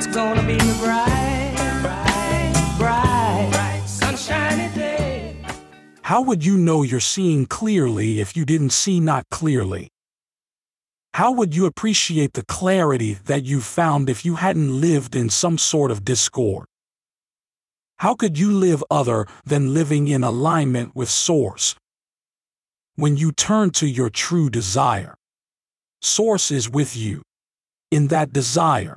it's gonna be a bright, bright, bright, sunshiny day. How would you know you're seeing clearly if you didn't see not clearly? How would you appreciate the clarity that you found if you hadn't lived in some sort of discord? How could you live other than living in alignment with Source? When you turn to your true desire, Source is with you. In that desire,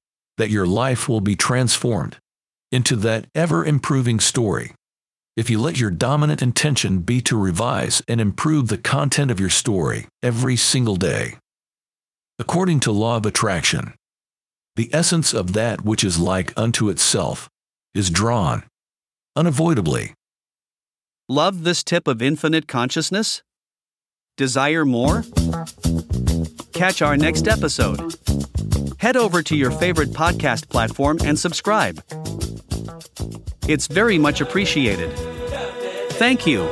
that your life will be transformed into that ever improving story. If you let your dominant intention be to revise and improve the content of your story every single day. According to law of attraction, the essence of that which is like unto itself is drawn unavoidably. Love this tip of infinite consciousness? Desire more? Catch our next episode. Head over to your favorite podcast platform and subscribe. It's very much appreciated. Thank you.